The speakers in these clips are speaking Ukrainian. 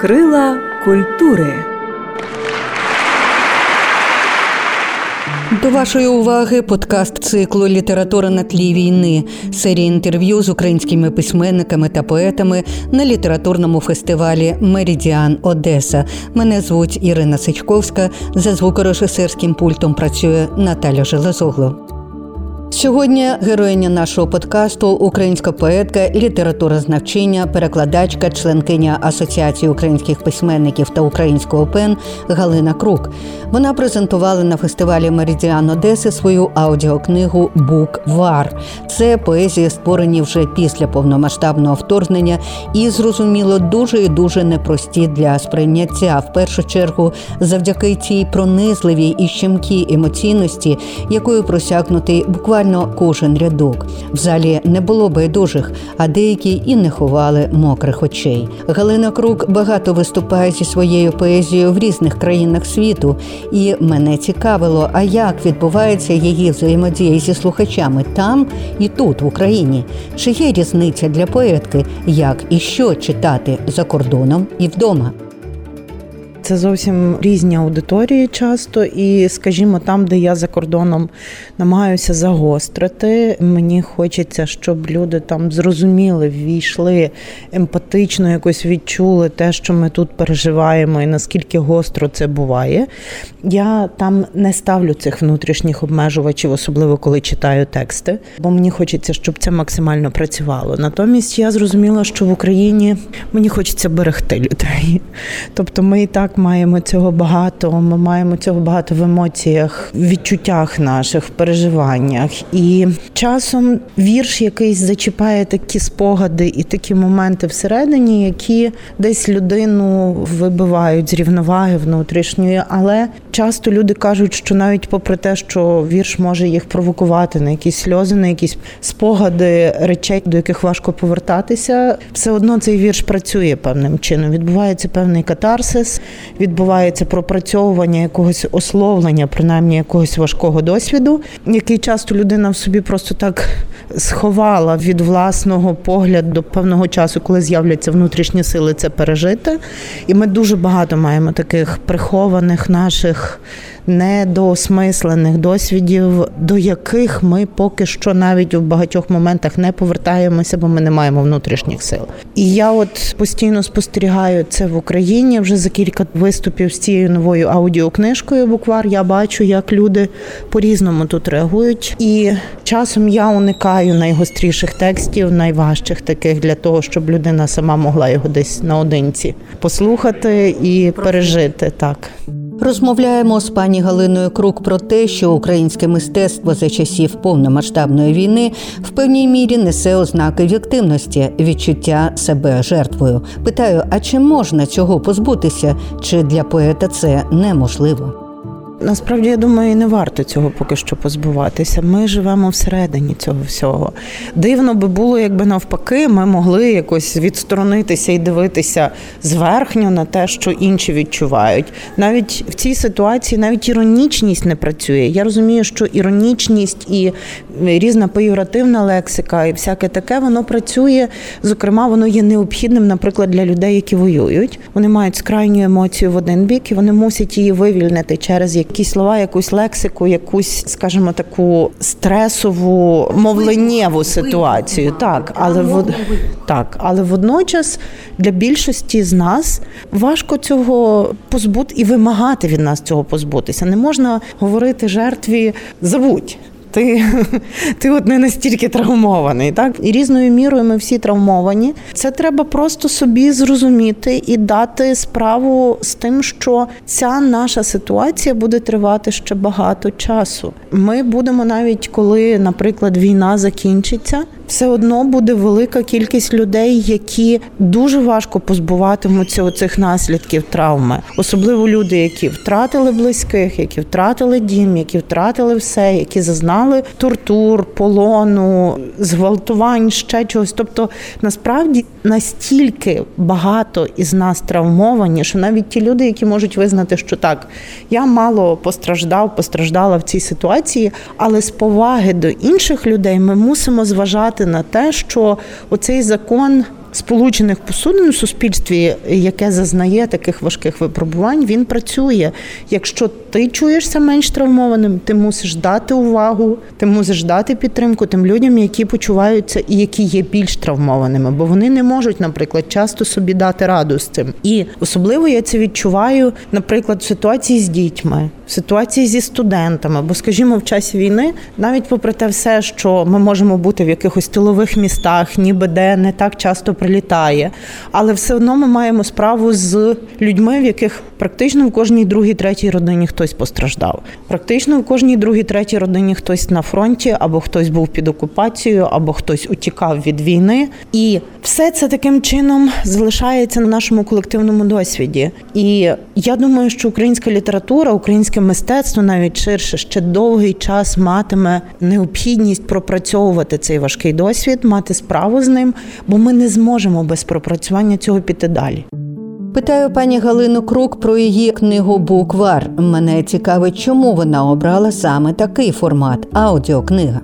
Крила культури. До вашої уваги подкаст циклу Література на тлі війни, серія інтерв'ю з українськими письменниками та поетами на літературному фестивалі Меридіан Одеса. Мене звуть Ірина Сичковська. За звукорежисерським пультом працює Наталя Железогло. Сьогодні героїня нашого подкасту, українська поетка, літературознавчиня, перекладачка, членкиня Асоціації українських письменників та українського пен Галина Крук. Вона презентувала на фестивалі Меридіан Одеси свою аудіокнигу Бук Вар. Це поезія, створені вже після повномасштабного вторгнення, і зрозуміло дуже і дуже непрості для сприйняття. В першу чергу, завдяки цій пронизливій і щемкій емоційності, якою просякнутий буквально буквально кожен рядок. В залі не було байдужих, а деякі і не ховали мокрих очей. Галина Крук багато виступає зі своєю поезією в різних країнах світу, і мене цікавило, а як відбувається її взаємодія зі слухачами там і тут, в Україні. Чи є різниця для поетки, як і що читати за кордоном і вдома? Це зовсім різні аудиторії часто, і, скажімо, там, де я за кордоном намагаюся загострити, мені хочеться, щоб люди там зрозуміли, ввійшли емпатично, якось відчули те, що ми тут переживаємо, і наскільки гостро це буває. Я там не ставлю цих внутрішніх обмежувачів, особливо коли читаю тексти, бо мені хочеться, щоб це максимально працювало. Натомість я зрозуміла, що в Україні мені хочеться берегти людей. Тобто, ми і так маємо цього багато. Ми маємо цього багато в емоціях, в відчуттях наших, в переживаннях. І часом вірш якийсь зачіпає такі спогади і такі моменти всередині, які десь людину вибивають з рівноваги внутрішньої. Але часто люди кажуть, що навіть попри те, що вірш може їх провокувати на якісь сльози, на якісь спогади речей, до яких важко повертатися, все одно цей вірш працює певним чином. Відбувається певний катарсис, відбувається пропрацьовування якогось ословлення, принаймні якогось важкого досвіду, який часто людина в собі просто так сховала від власного погляду до певного часу, коли з'являться внутрішні сили це пережити. І ми дуже багато маємо таких прихованих наших недоосмислених досвідів, до яких ми поки що навіть у багатьох моментах не повертаємося, бо ми не маємо внутрішніх сил. І я от постійно спостерігаю це в Україні вже за кілька виступів з цією новою аудіокнижкою. Буквар я бачу, як люди по-різному тут реагують. І часом я уникаю найгостріших текстів, найважчих таких для того, щоб людина сама могла його десь наодинці послухати і пережити так. Розмовляємо з пані Галиною Крук про те, що українське мистецтво за часів повномасштабної війни в певній мірі несе ознаки віктивності, відчуття себе жертвою. Питаю: а чи можна цього позбутися? Чи для поета це неможливо? Насправді я думаю, і не варто цього поки що позбуватися. Ми живемо всередині цього всього. Дивно би було, якби навпаки, ми могли якось відсторонитися і дивитися зверхньо на те, що інші відчувають. Навіть в цій ситуації навіть іронічність не працює. Я розумію, що іронічність і різна пеюративна лексика, і всяке таке, воно працює. Зокрема, воно є необхідним, наприклад, для людей, які воюють. Вони мають скрайню емоцію в один бік, і вони мусять її вивільнити через якісь слова, якусь лексику, якусь, скажімо, таку стресову мовленнєву ситуацію. Так, але вод... так, але водночас для більшості з нас важко цього позбути і вимагати від нас цього позбутися. Не можна говорити жертві забудь ти ти от не настільки травмований. Так і різною мірою ми всі травмовані. Це треба просто собі зрозуміти і дати справу з тим, що ця наша ситуація буде тривати ще багато часу. Ми будемо навіть коли, наприклад, війна закінчиться все одно буде велика кількість людей, які дуже важко позбуватимуться оцих наслідків травми, особливо люди, які втратили близьких, які втратили дім, які втратили все, які зазнали тортур, полону, зґвалтувань, ще чогось. Тобто, насправді настільки багато із нас травмовані, що навіть ті люди, які можуть визнати, що так, я мало постраждав, постраждала в цій ситуації, але з поваги до інших людей ми мусимо зважати зважати на те, що оцей закон сполучених посудин у суспільстві, яке зазнає таких важких випробувань, він працює. Якщо ти чуєшся менш травмованим, ти мусиш дати увагу, ти мусиш дати підтримку тим людям, які почуваються і які є більш травмованими, бо вони не можуть, наприклад, часто собі дати раду з цим. І особливо я це відчуваю, наприклад, в ситуації з дітьми, в ситуації зі студентами, бо, скажімо, в часі війни, навіть попри те, все, що ми можемо бути в якихось тилових містах, ніби де не так часто прилітає, але все одно ми маємо справу з людьми, в яких практично в кожній другій третій родині хтось постраждав. Практично в кожній другій третій родині хтось на фронті, або хтось був під окупацією, або хтось утікав від війни. І все це таким чином залишається на нашому колективному досвіді. І я думаю, що українська література, українське мистецтво навіть ширше ще довгий час матиме необхідність пропрацьовувати цей важкий досвід, мати справу з ним, бо ми не зможемо без пропрацювання цього піти далі. Питаю пані Галину Крук про її книгу Буквар. Мене цікавить, чому вона обрала саме такий формат аудіокнига.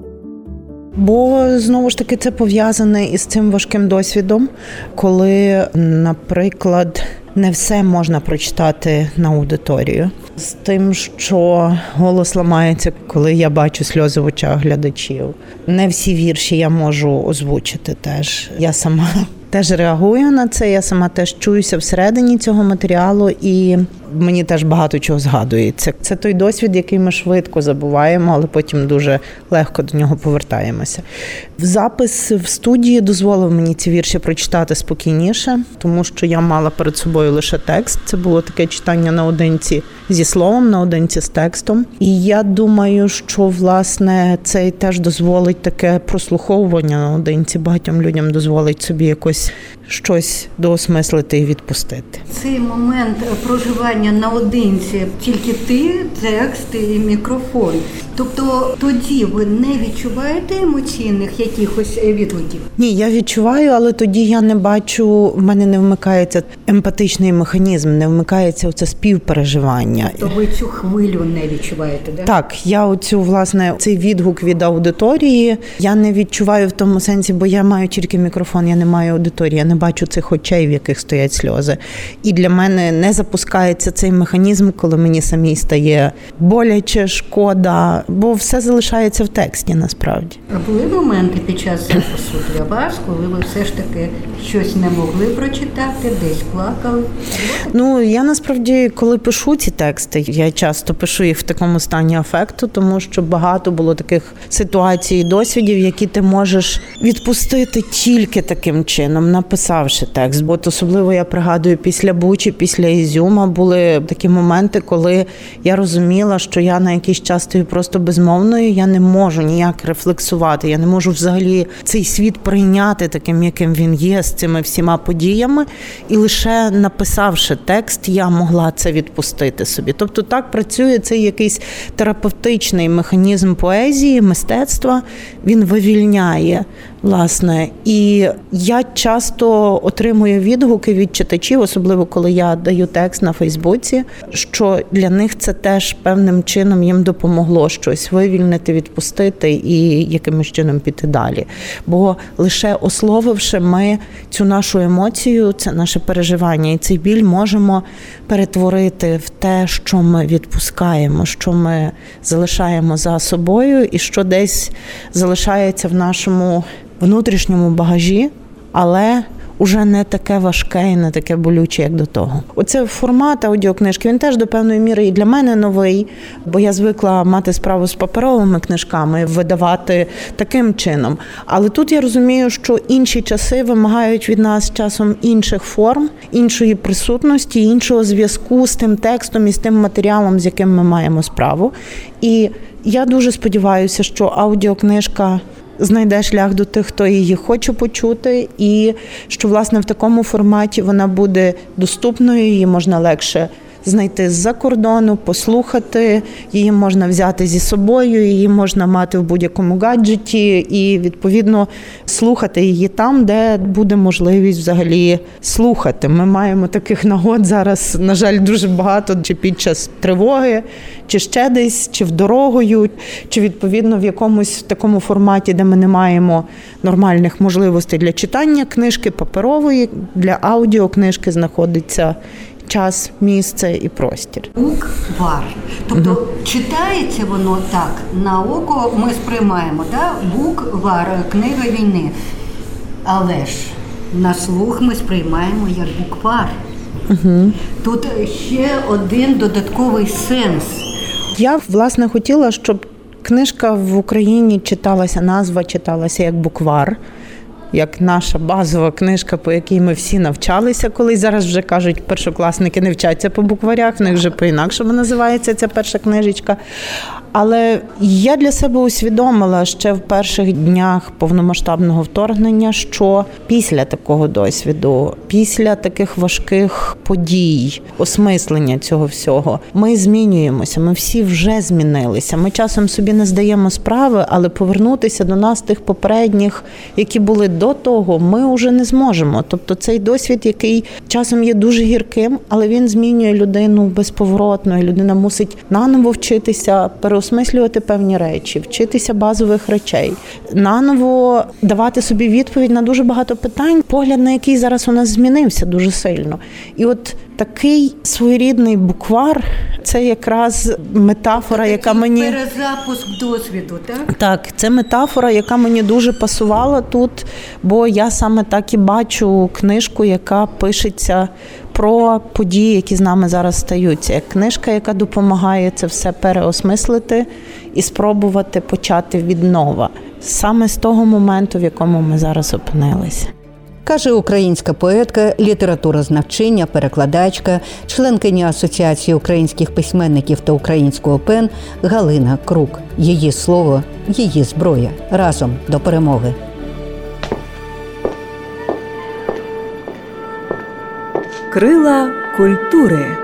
Бо знову ж таки це пов'язане із цим важким досвідом, коли, наприклад, не все можна прочитати на аудиторію з тим, що голос ламається, коли я бачу сльози в очах глядачів. Не всі вірші я можу озвучити теж. Я сама теж реагую на це. Я сама теж чуюся всередині цього матеріалу, і мені теж багато чого згадується. Це той досвід, який ми швидко забуваємо, але потім дуже легко до нього повертаємося. В запис в студії дозволив мені ці вірші прочитати спокійніше, тому що я мала перед собою лише текст. Це було таке читання наодинці зі словом, наодинці з текстом. І я думаю, що власне це теж дозволить таке прослуховування наодинці. Багатьом людям дозволить собі якось щось доосмислити і відпустити. Цей момент проживання наодинці, тільки ти, текст і мікрофон. Тобто тоді ви не відчуваєте емоційних якихось відгуків? Ні, я відчуваю, але тоді я не бачу, в мене не вмикається емпатичний механізм, не вмикається оце співпереживання. То ви цю хвилю не відчуваєте, да? Так, я оцю власне цей відгук від аудиторії. Я не відчуваю в тому сенсі, бо я маю тільки мікрофон, я не маю аудиторії, я не бачу цих очей, в яких стоять сльози. І для мене не запускається цей механізм, коли мені самій стає боляче, шкода бо все залишається в тексті насправді. А були моменти під час запису для вас, коли ви все ж таки щось не могли прочитати, десь плакали? Ну я насправді, коли пишу ці тексти, я часто пишу їх в такому стані афекту, тому що багато було таких ситуацій і досвідів, які ти можеш відпустити тільки таким чином, написавши текст. Бо особливо я пригадую після Бучі, після Ізюма були такі моменти, коли я розуміла, що я на якийсь час стою просто просто безмовною, я не можу ніяк рефлексувати. Я не можу взагалі цей світ прийняти таким, яким він є, з цими всіма подіями. І лише написавши текст, я могла це відпустити собі. Тобто так працює цей якийсь терапевтичний механізм поезії, мистецтва. Він вивільняє Власне, і я часто отримую відгуки від читачів, особливо коли я даю текст на Фейсбуці, що для них це теж певним чином їм допомогло щось вивільнити, відпустити і якимось чином піти далі. Бо лише ословивши ми цю нашу емоцію, це наше переживання, і цей біль можемо перетворити в те, що ми відпускаємо, що ми залишаємо за собою, і що десь залишається в нашому внутрішньому багажі, але уже не таке важке і не таке болюче, як до того. Оце формат аудіокнижки. Він теж до певної міри і для мене новий, бо я звикла мати справу з паперовими книжками, видавати таким чином. Але тут я розумію, що інші часи вимагають від нас часом інших форм, іншої присутності, іншого зв'язку з тим текстом і з тим матеріалом, з яким ми маємо справу. І я дуже сподіваюся, що аудіокнижка знайде шлях до тих, хто її хоче почути, і що власне в такому форматі вона буде доступною, її можна легше знайти з-за кордону, послухати. Її можна взяти зі собою, її можна мати в будь-якому гаджеті і відповідно слухати її там, де буде можливість взагалі слухати. Ми маємо таких нагод зараз, на жаль, дуже багато чи під час тривоги, чи ще десь, чи в дорогою, чи відповідно в якомусь такому форматі, де ми не маємо нормальних можливостей для читання книжки паперової, для аудіокнижки знаходиться час, місце і простір. Буквар. Тобто читається воно так, на око ми сприймаємо, да? буквар, книга війни. Але ж на слух ми сприймаємо як буквар. Тут ще один додатковий сенс. Я власне хотіла, щоб книжка в Україні читалася, назва читалася як буквар. Як наша базова книжка, по якій ми всі навчалися, колись зараз вже кажуть, першокласники не вчаться по букварях, в них вже по-інакшому називається ця перша книжечка. Але я для себе усвідомила ще в перших днях повномасштабного вторгнення, що після такого досвіду, після таких важких подій, осмислення цього всього, ми змінюємося. Ми всі вже змінилися. Ми часом собі не здаємо справи, але повернутися до нас тих попередніх, які були до того, ми вже не зможемо. Тобто, цей досвід, який часом є дуже гірким, але він змінює людину безповоротно. і Людина мусить наново вчитися переосмислювати певні речі, вчитися базових речей, наново давати собі відповідь на дуже багато питань, погляд на який зараз у нас змінився дуже сильно. І от такий своєрідний буквар це якраз метафора, яка Такий мені перезапуск досвіду, так? так, це метафора, яка мені дуже пасувала тут, бо я саме так і бачу книжку, яка пишеться про події, які з нами зараз стаються. Як книжка, яка допомагає це все переосмислити і спробувати почати віднова саме з того моменту, в якому ми зараз опинилися. Каже українська поетка, літературознавчиня, перекладачка, членкиня Асоціації українських письменників та українського пен Галина Крук. Її слово, її зброя. Разом до перемоги. Крила культури.